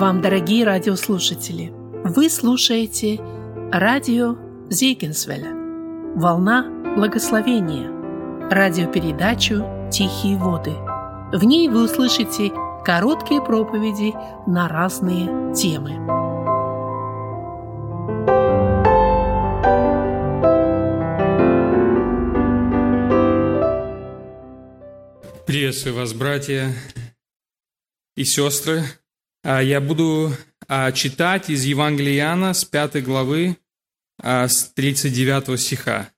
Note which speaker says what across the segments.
Speaker 1: вам, дорогие радиослушатели! Вы слушаете радио Зейгенсвеля «Волна благословения» радиопередачу «Тихие воды». В ней вы услышите короткие проповеди на разные темы.
Speaker 2: Приветствую вас, братья и сестры. А, я буду а, читать из Евангелия Иоанна с 5 главы, а, с 39 стиха.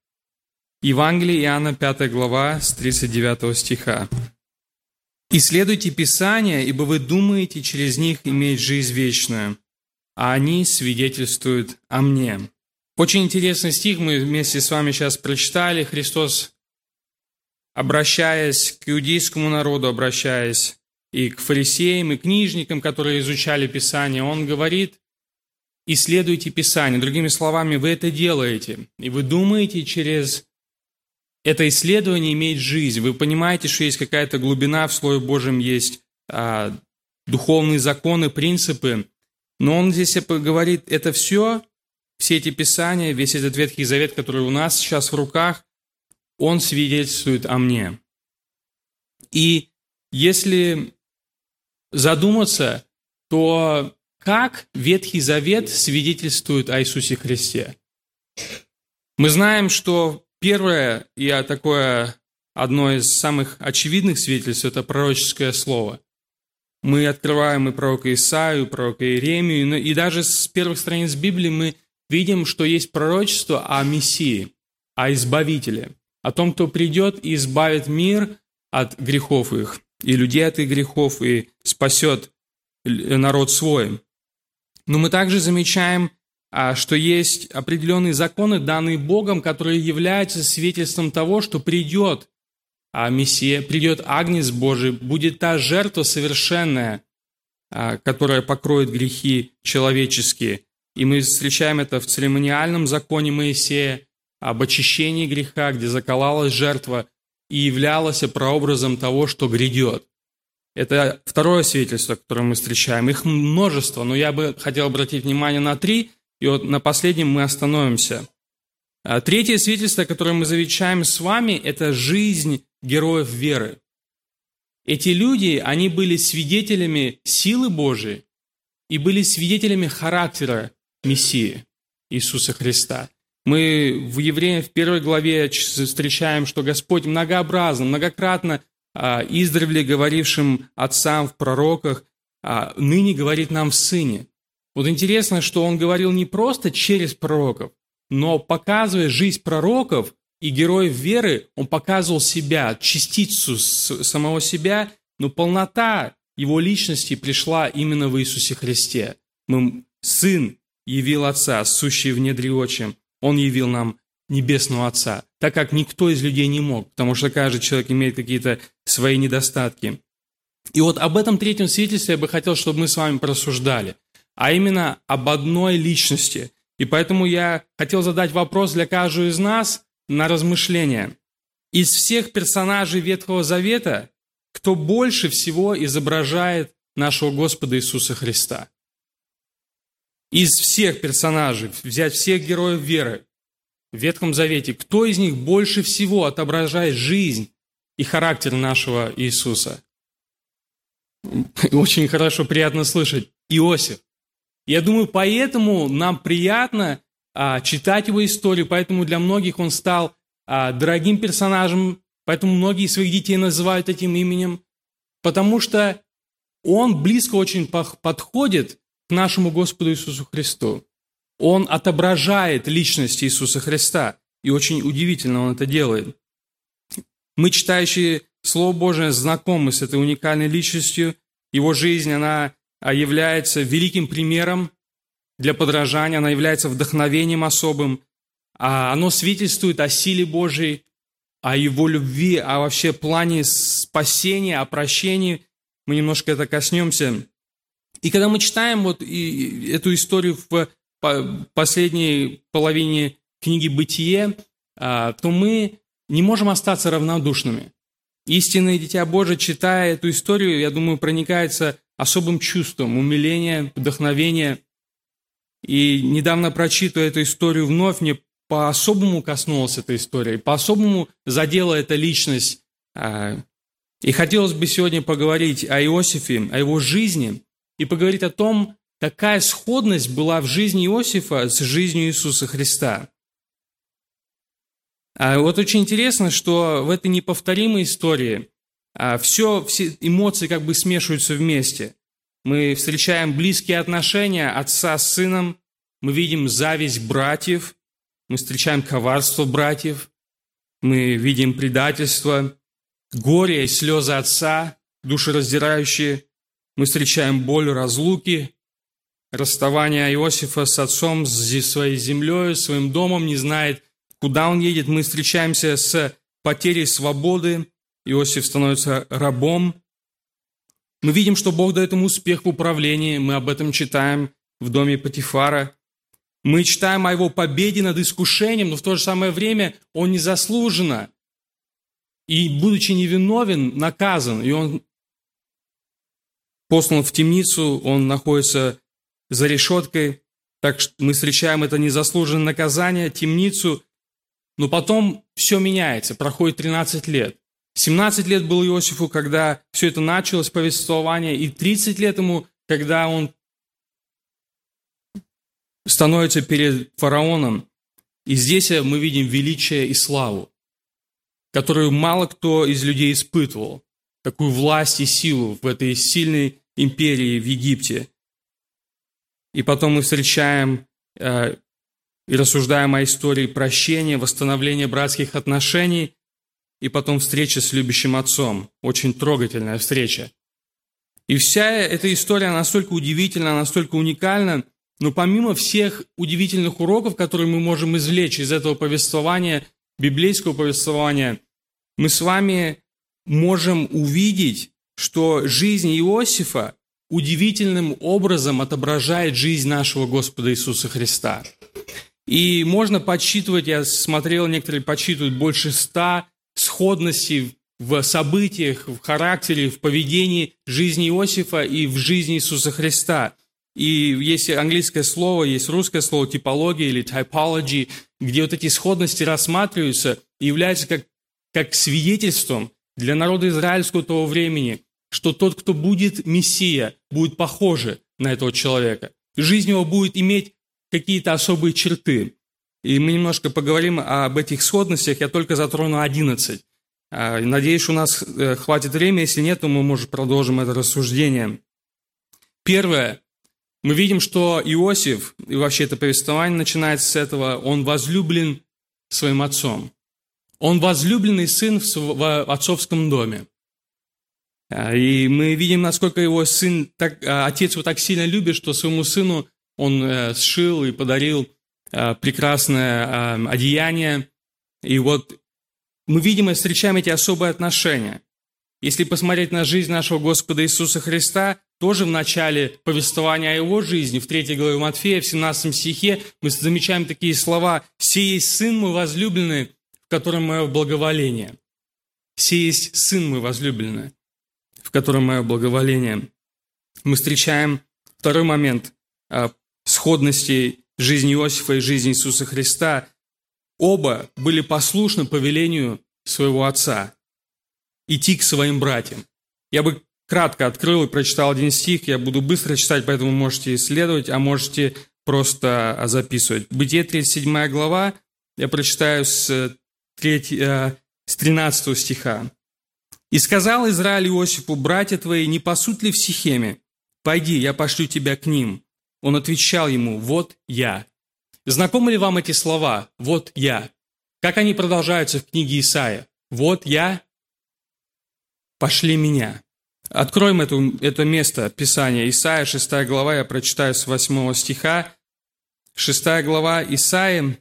Speaker 2: Евангелие Иоанна, 5 глава, с 39 стиха. «Исследуйте Писания, ибо вы думаете через них иметь жизнь вечную, а они свидетельствуют о мне». Очень интересный стих мы вместе с вами сейчас прочитали. Христос, обращаясь к иудейскому народу, обращаясь и к фарисеям, и книжникам, которые изучали Писание, он говорит, исследуйте Писание. Другими словами, вы это делаете, и вы думаете через это исследование иметь жизнь. Вы понимаете, что есть какая-то глубина в Слове Божьем, есть а, духовные законы, принципы. Но он здесь говорит, это все, все эти Писания, весь этот Ветхий Завет, который у нас сейчас в руках, он свидетельствует о мне. И если задуматься, то как Ветхий Завет свидетельствует о Иисусе Христе? Мы знаем, что первое и такое одно из самых очевидных свидетельств – это пророческое слово. Мы открываем и пророка Исаию, и пророка Иеремию, и даже с первых страниц Библии мы видим, что есть пророчество о Мессии, о Избавителе, о том, кто придет и избавит мир от грехов их и людей от их грехов, и спасет народ свой. Но мы также замечаем, а, что есть определенные законы, данные Богом, которые являются свидетельством того, что придет а, Мессия, придет Агнец Божий, будет та жертва совершенная, а, которая покроет грехи человеческие. И мы встречаем это в церемониальном законе Моисея, об очищении греха, где заколалась жертва, и являлось прообразом того, что грядет. Это второе свидетельство, которое мы встречаем. Их множество, но я бы хотел обратить внимание на три, и вот на последнем мы остановимся. А третье свидетельство, которое мы замечаем с вами, это жизнь героев веры. Эти люди, они были свидетелями силы Божией и были свидетелями характера Мессии Иисуса Христа. Мы в Евреям в первой главе встречаем, что Господь многообразно, многократно а, издревле говорившим отцам в пророках, а, ныне говорит нам в Сыне. Вот интересно, что Он говорил не просто через пророков, но показывая жизнь пророков и героев веры, Он показывал себя, частицу самого себя, но полнота Его личности пришла именно в Иисусе Христе. Мы, Сын явил Отца, сущий в недре отчим. Он явил нам Небесного Отца, так как никто из людей не мог, потому что каждый человек имеет какие-то свои недостатки. И вот об этом третьем свидетельстве я бы хотел, чтобы мы с вами просуждали, а именно об одной личности. И поэтому я хотел задать вопрос для каждого из нас на размышление. Из всех персонажей Ветхого Завета, кто больше всего изображает нашего Господа Иисуса Христа? Из всех персонажей, взять всех героев веры в Ветхом Завете, кто из них больше всего отображает жизнь и характер нашего Иисуса? Очень хорошо, приятно слышать. Иосиф. Я думаю, поэтому нам приятно а, читать его историю, поэтому для многих он стал а, дорогим персонажем, поэтому многие своих детей называют этим именем, потому что он близко очень подходит нашему Господу Иисусу Христу. Он отображает личность Иисуса Христа, и очень удивительно он это делает. Мы, читающие Слово Божие, знакомы с этой уникальной личностью. Его жизнь, она а, является великим примером для подражания, она является вдохновением особым. А оно свидетельствует о силе Божьей, о Его любви, о вообще плане спасения, о прощении. Мы немножко это коснемся. И когда мы читаем вот и эту историю в последней половине книги «Бытие», а, то мы не можем остаться равнодушными. Истинное Дитя Божие, читая эту историю, я думаю, проникается особым чувством умиления, вдохновения. И недавно прочитывая эту историю вновь, мне по-особому коснулась эта история, по-особому задела эта личность. А, и хотелось бы сегодня поговорить о Иосифе, о его жизни, и поговорить о том, какая сходность была в жизни Иосифа с жизнью Иисуса Христа. А вот очень интересно, что в этой неповторимой истории а, все, все эмоции как бы смешиваются вместе. Мы встречаем близкие отношения отца с сыном, мы видим зависть братьев, мы встречаем коварство братьев, мы видим предательство, горе и слезы отца, душераздирающие, мы встречаем боль разлуки, расставание Иосифа с отцом, с своей землей, своим домом, не знает, куда он едет. Мы встречаемся с потерей свободы, Иосиф становится рабом. Мы видим, что Бог дает ему успех в управлении, мы об этом читаем в доме Патифара. Мы читаем о его победе над искушением, но в то же самое время он незаслуженно и, будучи невиновен, наказан. И он послан в темницу, он находится за решеткой. Так что мы встречаем это незаслуженное наказание, темницу. Но потом все меняется, проходит 13 лет. 17 лет был Иосифу, когда все это началось, повествование, и 30 лет ему, когда он становится перед фараоном. И здесь мы видим величие и славу, которую мало кто из людей испытывал. Такую власть и силу в этой сильной империи в Египте. И потом мы встречаем э, и рассуждаем о истории прощения, восстановления братских отношений, и потом встреча с любящим отцом. Очень трогательная встреча. И вся эта история настолько удивительна, настолько уникальна, но помимо всех удивительных уроков, которые мы можем извлечь из этого повествования, библейского повествования, мы с вами можем увидеть, что жизнь Иосифа удивительным образом отображает жизнь нашего Господа Иисуса Христа. И можно подсчитывать, я смотрел, некоторые подсчитывают больше ста сходностей в событиях, в характере, в поведении жизни Иосифа и в жизни Иисуса Христа. И есть английское слово, есть русское слово типология или typology, где вот эти сходности рассматриваются и являются как, как свидетельством для народа израильского того времени, что тот, кто будет Мессия, будет похоже на этого человека. Жизнь его будет иметь какие-то особые черты. И мы немножко поговорим об этих сходностях, я только затрону 11. А, надеюсь, у нас э, хватит времени, если нет, то мы, может, продолжим это рассуждение. Первое, мы видим, что Иосиф, и вообще это повествование начинается с этого, он возлюблен своим отцом. Он возлюбленный сын в отцовском доме. А, и мы видим, насколько его сын, так, а, отец его так сильно любит, что своему сыну он э, сшил и подарил э, прекрасное одеяние. И вот мы видим и встречаем эти особые отношения. Если посмотреть на жизнь нашего Господа Иисуса Христа, тоже в начале повествования о его жизни, в 3 главе Матфея, в 17 стихе, мы замечаем такие слова «Сей есть Сын мой возлюбленный, в котором мое благоволение». «Сей есть Сын мой возлюбленный, в котором мое благоволение». Мы встречаем второй момент а, сходности жизни Иосифа и жизни Иисуса Христа. Оба были послушны повелению своего отца идти к своим братьям. Я бы кратко открыл и прочитал один стих. Я буду быстро читать, поэтому можете исследовать, а можете просто а, записывать. Бытие 37 глава, я прочитаю с, 3, э, с 13 стиха. «И сказал Израиль Иосифу, братья твои, не пасут ли в Сихеме? Пойди, я пошлю тебя к ним». Он отвечал ему, «Вот я». Знакомы ли вам эти слова «Вот я»? Как они продолжаются в книге Исаия? «Вот я, пошли меня». Откроем эту, это место Писания. Исаия, 6 глава, я прочитаю с 8 стиха. 6 глава Исаия,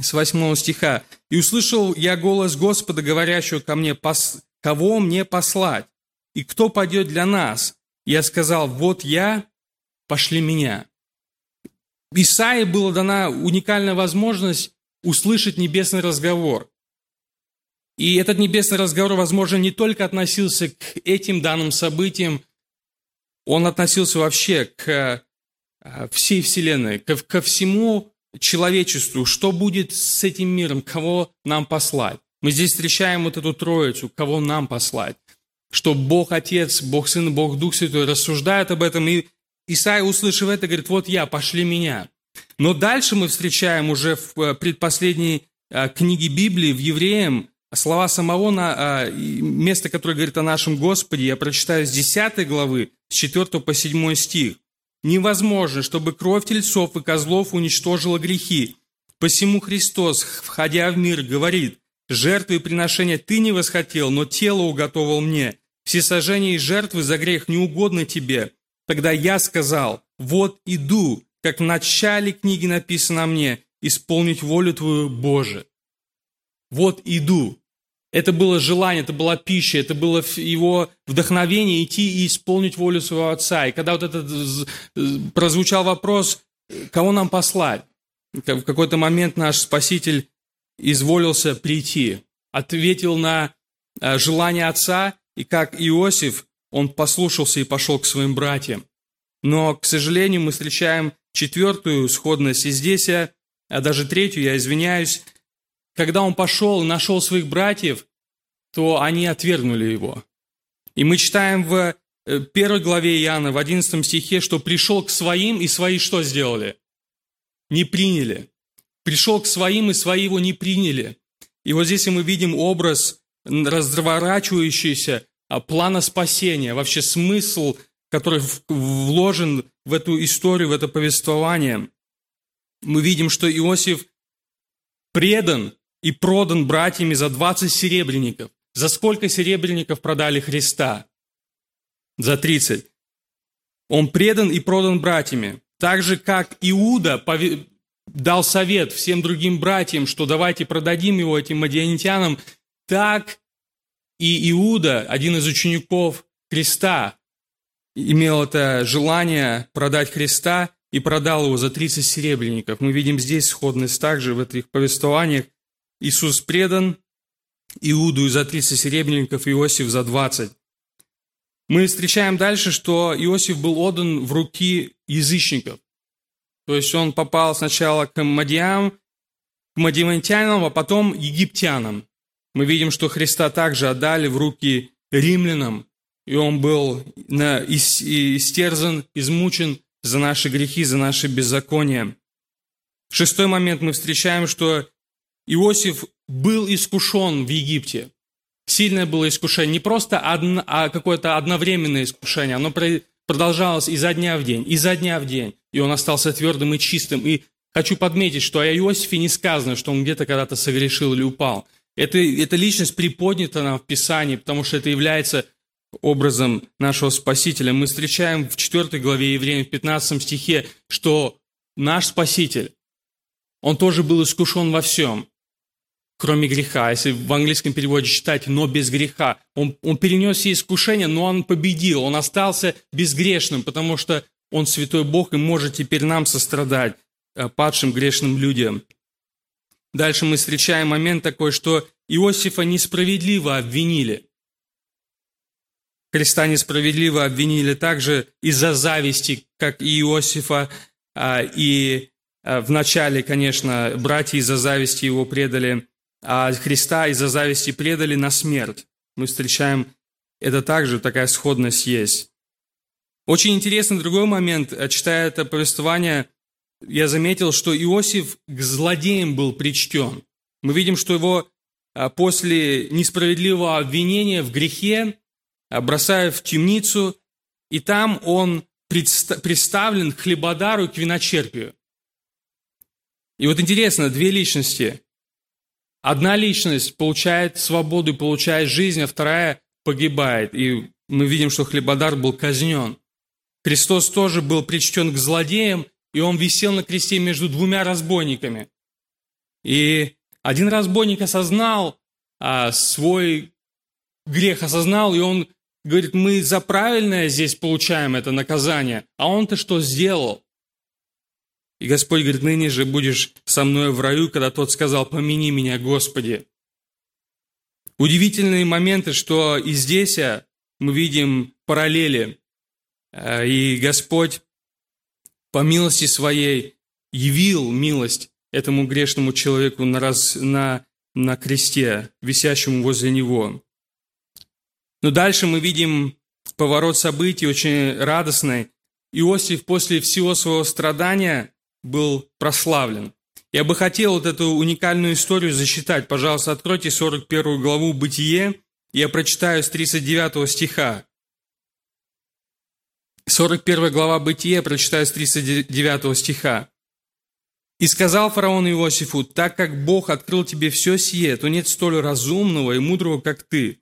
Speaker 2: с 8 стиха. «И услышал я голос Господа, говорящего ко мне. Кого мне послать? И кто пойдет для нас? Я сказал, вот я, пошли меня». Исаии была дана уникальная возможность услышать небесный разговор. И этот небесный разговор, возможно, не только относился к этим данным событиям, он относился вообще к э, всей Вселенной, ко, ко всему человечеству, что будет с этим миром, кого нам послать. Мы здесь встречаем вот эту троицу, кого нам послать. Что Бог Отец, Бог Сын, Бог Дух Святой рассуждают об этом, и Исаия, услышав это, говорит, вот я, пошли меня. Но дальше мы встречаем уже в э, предпоследней э, книге Библии, в Евреям, слова самого на, место, которое говорит о нашем Господе, я прочитаю с 10 главы, с 4 по 7 стих. «Невозможно, чтобы кровь тельцов и козлов уничтожила грехи. Посему Христос, входя в мир, говорит, «Жертвы и приношения ты не восхотел, но тело уготовал мне. Все сожжения и жертвы за грех не угодно тебе. Тогда я сказал, вот иду, как в начале книги написано мне, исполнить волю Твою, Боже. Вот иду. Это было желание, это была пища, это было его вдохновение идти и исполнить волю своего Отца. И когда вот этот прозвучал вопрос, кого нам послать, в какой-то момент наш Спаситель изволился прийти, ответил на э, желание Отца, и как Иосиф, он послушался и пошел к своим братьям. Но, к сожалению, мы встречаем четвертую сходность, и здесь я, а даже третью, я извиняюсь, когда он пошел и нашел своих братьев, то они отвергнули его. И мы читаем в э, первой главе Иоанна, в 11 стихе, что пришел к своим, и свои что сделали? Не приняли. Пришел к своим, и свои его не приняли. И вот здесь мы видим образ разворачивающийся а, плана спасения, вообще смысл, который вложен в эту историю, в это повествование. Мы видим, что Иосиф предан и продан братьями за 20 серебряников. За сколько серебряников продали Христа? За 30. Он предан и продан братьями. Так же, как Иуда дал совет всем другим братьям, что давайте продадим его этим мадианитянам, так и Иуда, один из учеников Христа, имел это желание продать Христа и продал его за 30 серебряников. Мы видим здесь сходность также в этих повествованиях. Иисус предан Иуду за 30 серебряников, Иосиф за 20. Мы встречаем дальше, что Иосиф был отдан в руки язычников. То есть он попал сначала к Мадиам, к мадиамантянам, а потом египтянам. Мы видим, что Христа также отдали в руки римлянам, и он был истерзан, измучен за наши грехи, за наши беззакония. Шестой момент мы встречаем, что Иосиф был искушен в Египте. Сильное было искушение. Не просто одно, а какое-то одновременное искушение. Оно продолжалось изо дня в день, изо дня в день. И он остался твердым и чистым. И хочу подметить, что о Иосифе не сказано, что он где-то когда-то согрешил или упал. Это, эта личность приподнята нам в Писании, потому что это является образом нашего Спасителя. Мы встречаем в 4 главе Евреям в 15 стихе, что наш Спаситель, он тоже был искушен во всем, кроме греха. Если в английском переводе читать «но без греха», он, он перенес все искушения, но он победил, он остался безгрешным, потому что он святой Бог и может теперь нам сострадать, э, падшим грешным людям. Дальше мы встречаем момент такой, что Иосифа несправедливо обвинили. Христа несправедливо обвинили также из-за зависти, как и Иосифа, а, и а, в начале, конечно, братья из-за зависти его предали, а Христа из-за зависти предали на смерть. Мы встречаем это также, такая сходность есть. Очень интересный другой момент, читая это повествование, я заметил, что Иосиф к злодеям был причтен. Мы видим, что его а, после несправедливого обвинения в грехе а, бросают в темницу, и там он представлен к хлебодару и к виночерпию. И вот интересно, две личности. Одна личность получает свободу и получает жизнь, а вторая погибает. И мы видим, что хлебодар был казнен. Христос тоже был причтен к злодеям, и он висел на кресте между двумя разбойниками. И один разбойник осознал а, свой грех, осознал, и он говорит, мы за правильное здесь получаем это наказание, а он-то что сделал? И Господь говорит, ныне же будешь со мной в раю, когда тот сказал, помяни меня, Господи. Удивительные моменты, что и здесь а, мы видим параллели. Э, и Господь по милости своей явил милость этому грешному человеку на, раз, на, на кресте, висящему возле него. Но дальше мы видим поворот событий очень радостный. Иосиф после всего своего страдания был прославлен. Я бы хотел вот эту уникальную историю засчитать. Пожалуйста, откройте 41 главу «Бытие», я прочитаю с 39 стиха. 41 глава Бытия, прочитаю с 39 стиха. «И сказал фараон Иосифу, так как Бог открыл тебе все сие, то нет столь разумного и мудрого, как ты.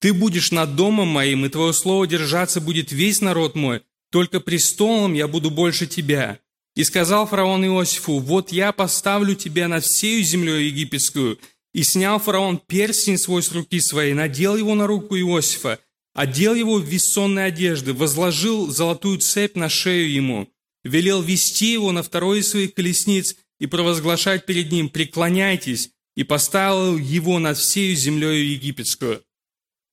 Speaker 2: Ты будешь над домом моим, и твое слово держаться будет весь народ мой, только престолом я буду больше тебя. И сказал фараон Иосифу, вот я поставлю тебя над всею землей египетскую. И снял фараон перстень свой с руки своей, надел его на руку Иосифа, одел его в вессонные одежды, возложил золотую цепь на шею ему, велел вести его на второй из своих колесниц и провозглашать перед ним «Преклоняйтесь!» и поставил его над всею землей египетскую.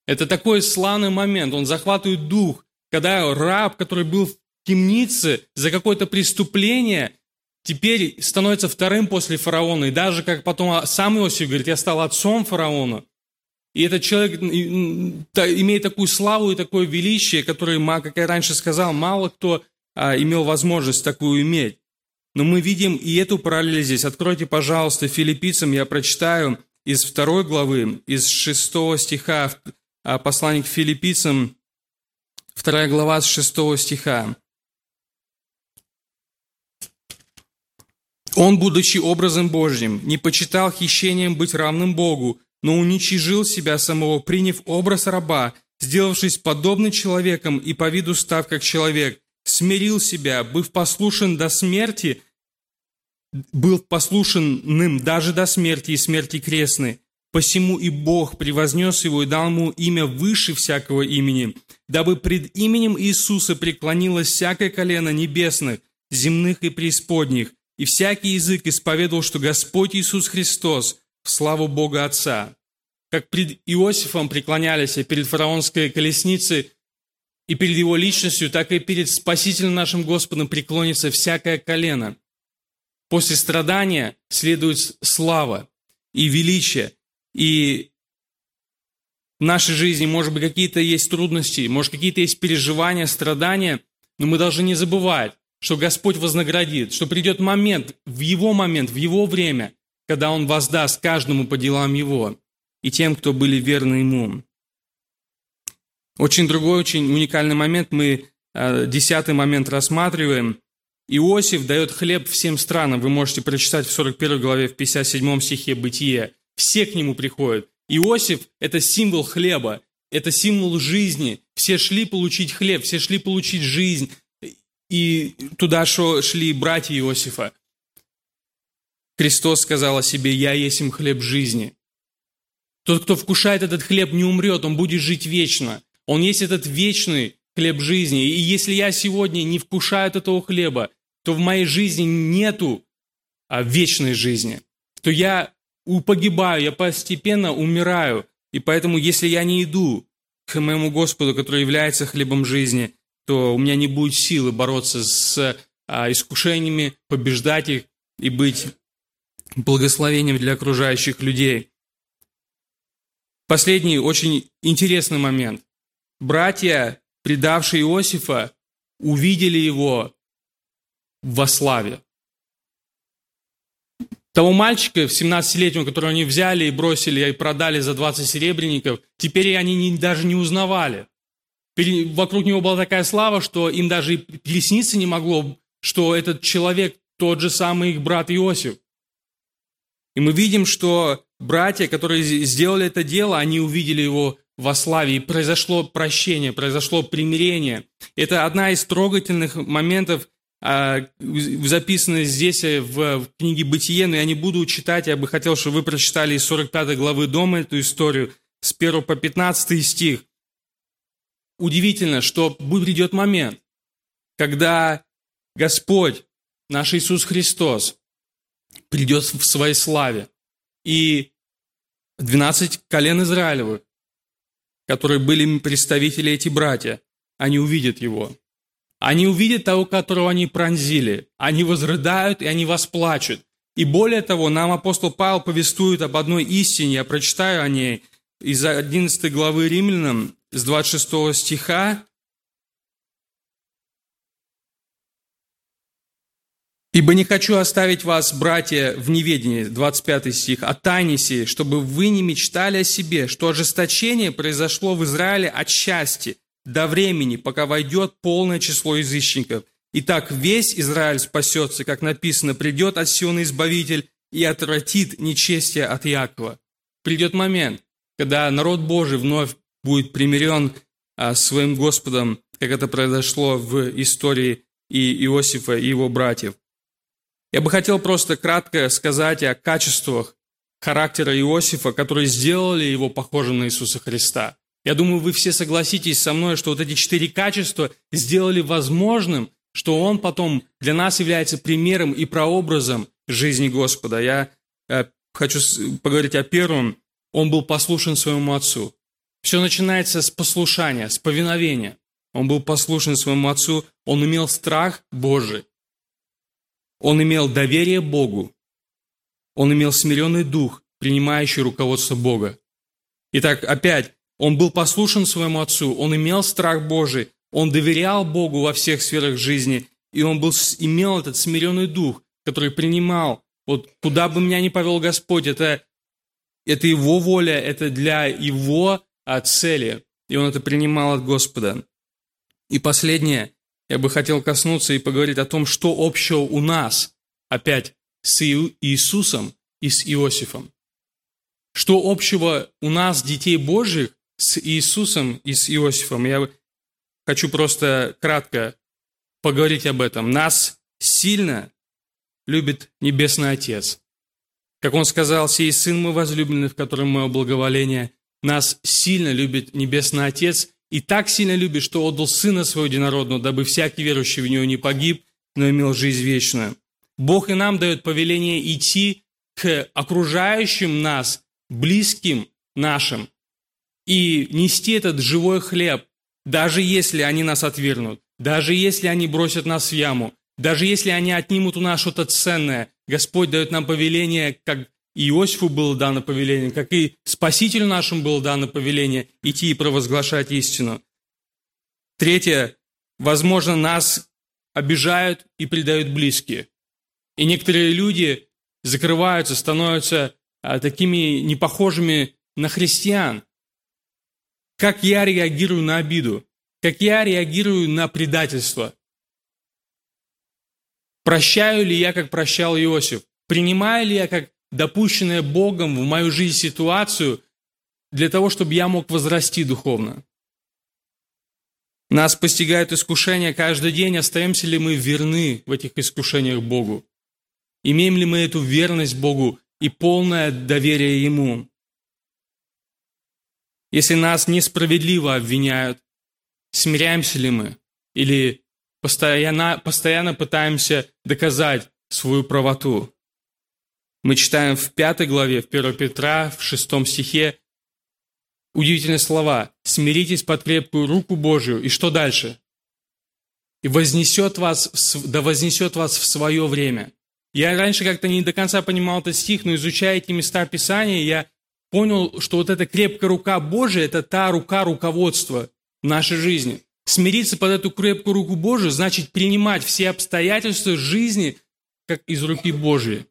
Speaker 2: Это такой славный момент, он захватывает дух, когда раб, который был в темнице за какое-то преступление, теперь становится вторым после фараона. И даже как потом сам Иосиф говорит, я стал отцом фараона. И этот человек имеет такую славу и такое величие, которое, как я раньше сказал, мало кто а, имел возможность такую иметь. Но мы видим и эту параллель здесь. Откройте, пожалуйста, филиппийцам, я прочитаю из второй главы, из шестого стиха а послание к филиппийцам, вторая глава с шестого стиха. Он, будучи образом Божьим, не почитал хищением быть равным Богу, но уничижил себя самого, приняв образ раба, сделавшись подобным человеком и по виду став как человек, смирил себя, быв послушен до смерти, был послушанным даже до смерти и смерти крестной. Посему и Бог превознес его и дал ему имя выше всякого имени, дабы пред именем Иисуса преклонилось всякое колено небесных, земных и преисподних, и всякий язык исповедовал, что Господь Иисус Христос в славу Бога Отца. Как пред Иосифом преклонялись и перед фараонской колесницей, и перед его личностью, так и перед Спасителем нашим Господом преклонится всякое колено. После страдания следует слава и величие – и в нашей жизни, может быть, какие-то есть трудности, может, какие-то есть переживания, страдания, но мы должны не забывать, что Господь вознаградит, что придет момент, в Его момент, в Его время, когда Он воздаст каждому по делам Его и тем, кто были верны Ему. Очень другой, очень уникальный момент мы э, десятый момент рассматриваем. Иосиф дает хлеб всем странам. Вы можете прочитать в 41 главе, в 57 стихе Бытие. Все к нему приходят. Иосиф – это символ хлеба, это символ жизни. Все шли получить хлеб, все шли получить жизнь. И туда шли братья Иосифа. Христос сказал о себе, «Я есть им хлеб жизни». Тот, кто вкушает этот хлеб, не умрет, он будет жить вечно. Он есть этот вечный хлеб жизни. И если я сегодня не вкушаю от этого хлеба, то в моей жизни нету а, вечной жизни. То я погибаю, я постепенно умираю. И поэтому, если я не иду к моему Господу, который является хлебом жизни, то у меня не будет силы бороться с а, искушениями, побеждать их и быть благословением для окружающих людей. Последний очень интересный момент. Братья, предавшие Иосифа, увидели его во славе. Того мальчика, 17-летнего, которого они взяли и бросили, и продали за 20 серебряников, теперь они не, даже не узнавали. Вокруг него была такая слава, что им даже и плесниться не могло, что этот человек тот же самый их брат Иосиф. И мы видим, что братья, которые сделали это дело, они увидели его во славе, и произошло прощение, произошло примирение. Это одна из трогательных моментов а, записаны здесь э, в книге «Бытие», но я не буду читать, я бы хотел, чтобы вы прочитали из 45 главы дома эту историю, с 1 по 15 стих. Удивительно, что придет момент, когда Господь, наш Иисус Христос, придет в своей славе, и 12 колен Израилевых, которые были представители эти братья, они увидят Его. Они увидят того, которого они пронзили. Они возрыдают, и они восплачут. И более того, нам апостол Павел повествует об одной истине, я прочитаю о ней, из 11 главы Римлянам, с 26 стиха. «Ибо не хочу оставить вас, братья, в неведении», 25 стих, «о тайне чтобы вы не мечтали о себе, что ожесточение произошло в Израиле от счастья до времени, пока войдет полное число язычников. Итак, весь Израиль спасется, как написано, придет от Сиона Избавитель и отвратит нечестие от Якова». Придет момент, когда народ Божий вновь будет примирен а, своим Господом, как это произошло в истории и Иосифа и его братьев. Я бы хотел просто кратко сказать о качествах характера Иосифа, которые сделали его похожим на Иисуса Христа. Я думаю, вы все согласитесь со мной, что вот эти четыре качества сделали возможным, что он потом для нас является примером и прообразом жизни Господа. Я э, хочу поговорить о первом он был послушен своему отцу. Все начинается с послушания, с повиновения. Он был послушен своему отцу, он имел страх Божий. Он имел доверие Богу. Он имел смиренный дух, принимающий руководство Бога. Итак, опять, он был послушен своему отцу, он имел страх Божий, он доверял Богу во всех сферах жизни, и он был, имел этот смиренный дух, который принимал, вот куда бы меня ни повел Господь, это это его воля, это для его а, цели. И он это принимал от Господа. И последнее, я бы хотел коснуться и поговорить о том, что общего у нас, опять, с Иисусом и с Иосифом. Что общего у нас, детей Божьих, с Иисусом и с Иосифом. Я хочу просто кратко поговорить об этом. Нас сильно любит Небесный Отец. Как он сказал, «Сей Сын мой возлюбленный, в котором мое благоволение». Нас сильно любит Небесный Отец, и так сильно любит, что отдал Сына Своего Единородного, дабы всякий верующий в Него не погиб, но имел жизнь вечную. Бог и нам дает повеление идти к окружающим нас, близким нашим, и нести этот живой хлеб, даже если они нас отвергнут, даже если они бросят нас в яму, даже если они отнимут у нас что-то ценное, Господь дает нам повеление, как и Иосифу было дано повеление, как и Спасителю нашему было дано повеление идти и провозглашать истину. Третье. Возможно, нас обижают и предают близкие. И некоторые люди закрываются, становятся а, такими непохожими на христиан. Как я реагирую на обиду? Как я реагирую на предательство? Прощаю ли я, как прощал Иосиф? Принимаю ли я, как допущенное Богом в мою жизнь ситуацию для того, чтобы я мог возрасти духовно? Нас постигают искушения каждый день. Остаемся ли мы верны в этих искушениях Богу? Имеем ли мы эту верность Богу и полное доверие Ему? Если нас несправедливо обвиняют, смиряемся ли мы? Или постоянно, постоянно пытаемся доказать свою правоту. Мы читаем в пятой главе, в 1 Петра, в шестом стихе, удивительные слова. «Смиритесь под крепкую руку Божию». И что дальше? «И вознесет вас, да вознесет вас в свое время». Я раньше как-то не до конца понимал этот стих, но изучая эти места Писания, я понял, что вот эта крепкая рука Божия – это та рука руководства нашей жизни. Смириться под эту крепкую руку Божию значит принимать все обстоятельства жизни как из руки Божией.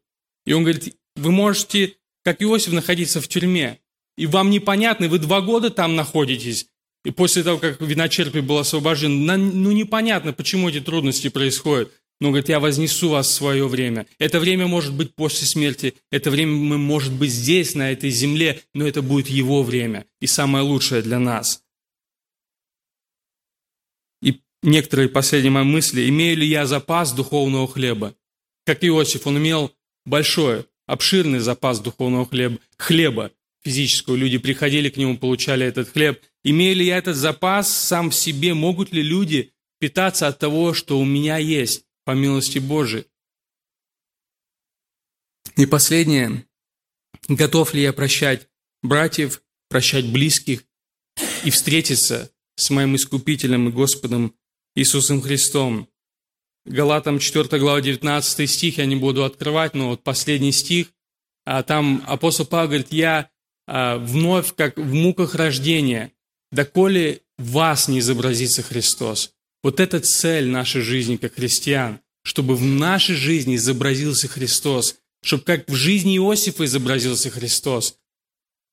Speaker 2: И он говорит, вы можете, как Иосиф, находиться в тюрьме, и вам непонятно, вы два года там находитесь, и после того, как виночерпий был освобожден, ну непонятно, почему эти трудности происходят. Но говорит, я вознесу вас в свое время. Это время может быть после смерти, это время может быть здесь, на этой земле, но это будет его время и самое лучшее для нас некоторые последние мои мысли, имею ли я запас духовного хлеба? Как Иосиф, он имел большой, обширный запас духовного хлеба, хлеба физического. Люди приходили к нему, получали этот хлеб. Имею ли я этот запас сам в себе? Могут ли люди питаться от того, что у меня есть, по милости Божией? И последнее. Готов ли я прощать братьев, прощать близких и встретиться с моим Искупителем и Господом Иисусом Христом. Галатам 4 глава 19 стих, я не буду открывать, но вот последний стих, а там апостол Павел говорит, я а, вновь, как в муках рождения, доколе вас не изобразится Христос. Вот это цель нашей жизни как христиан, чтобы в нашей жизни изобразился Христос, чтобы как в жизни Иосифа изобразился Христос,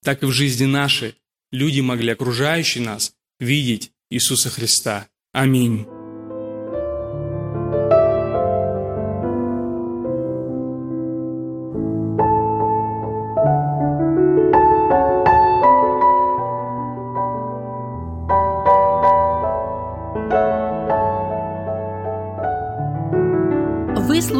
Speaker 2: так и в жизни нашей люди могли, окружающие нас, видеть Иисуса Христа. Аминь.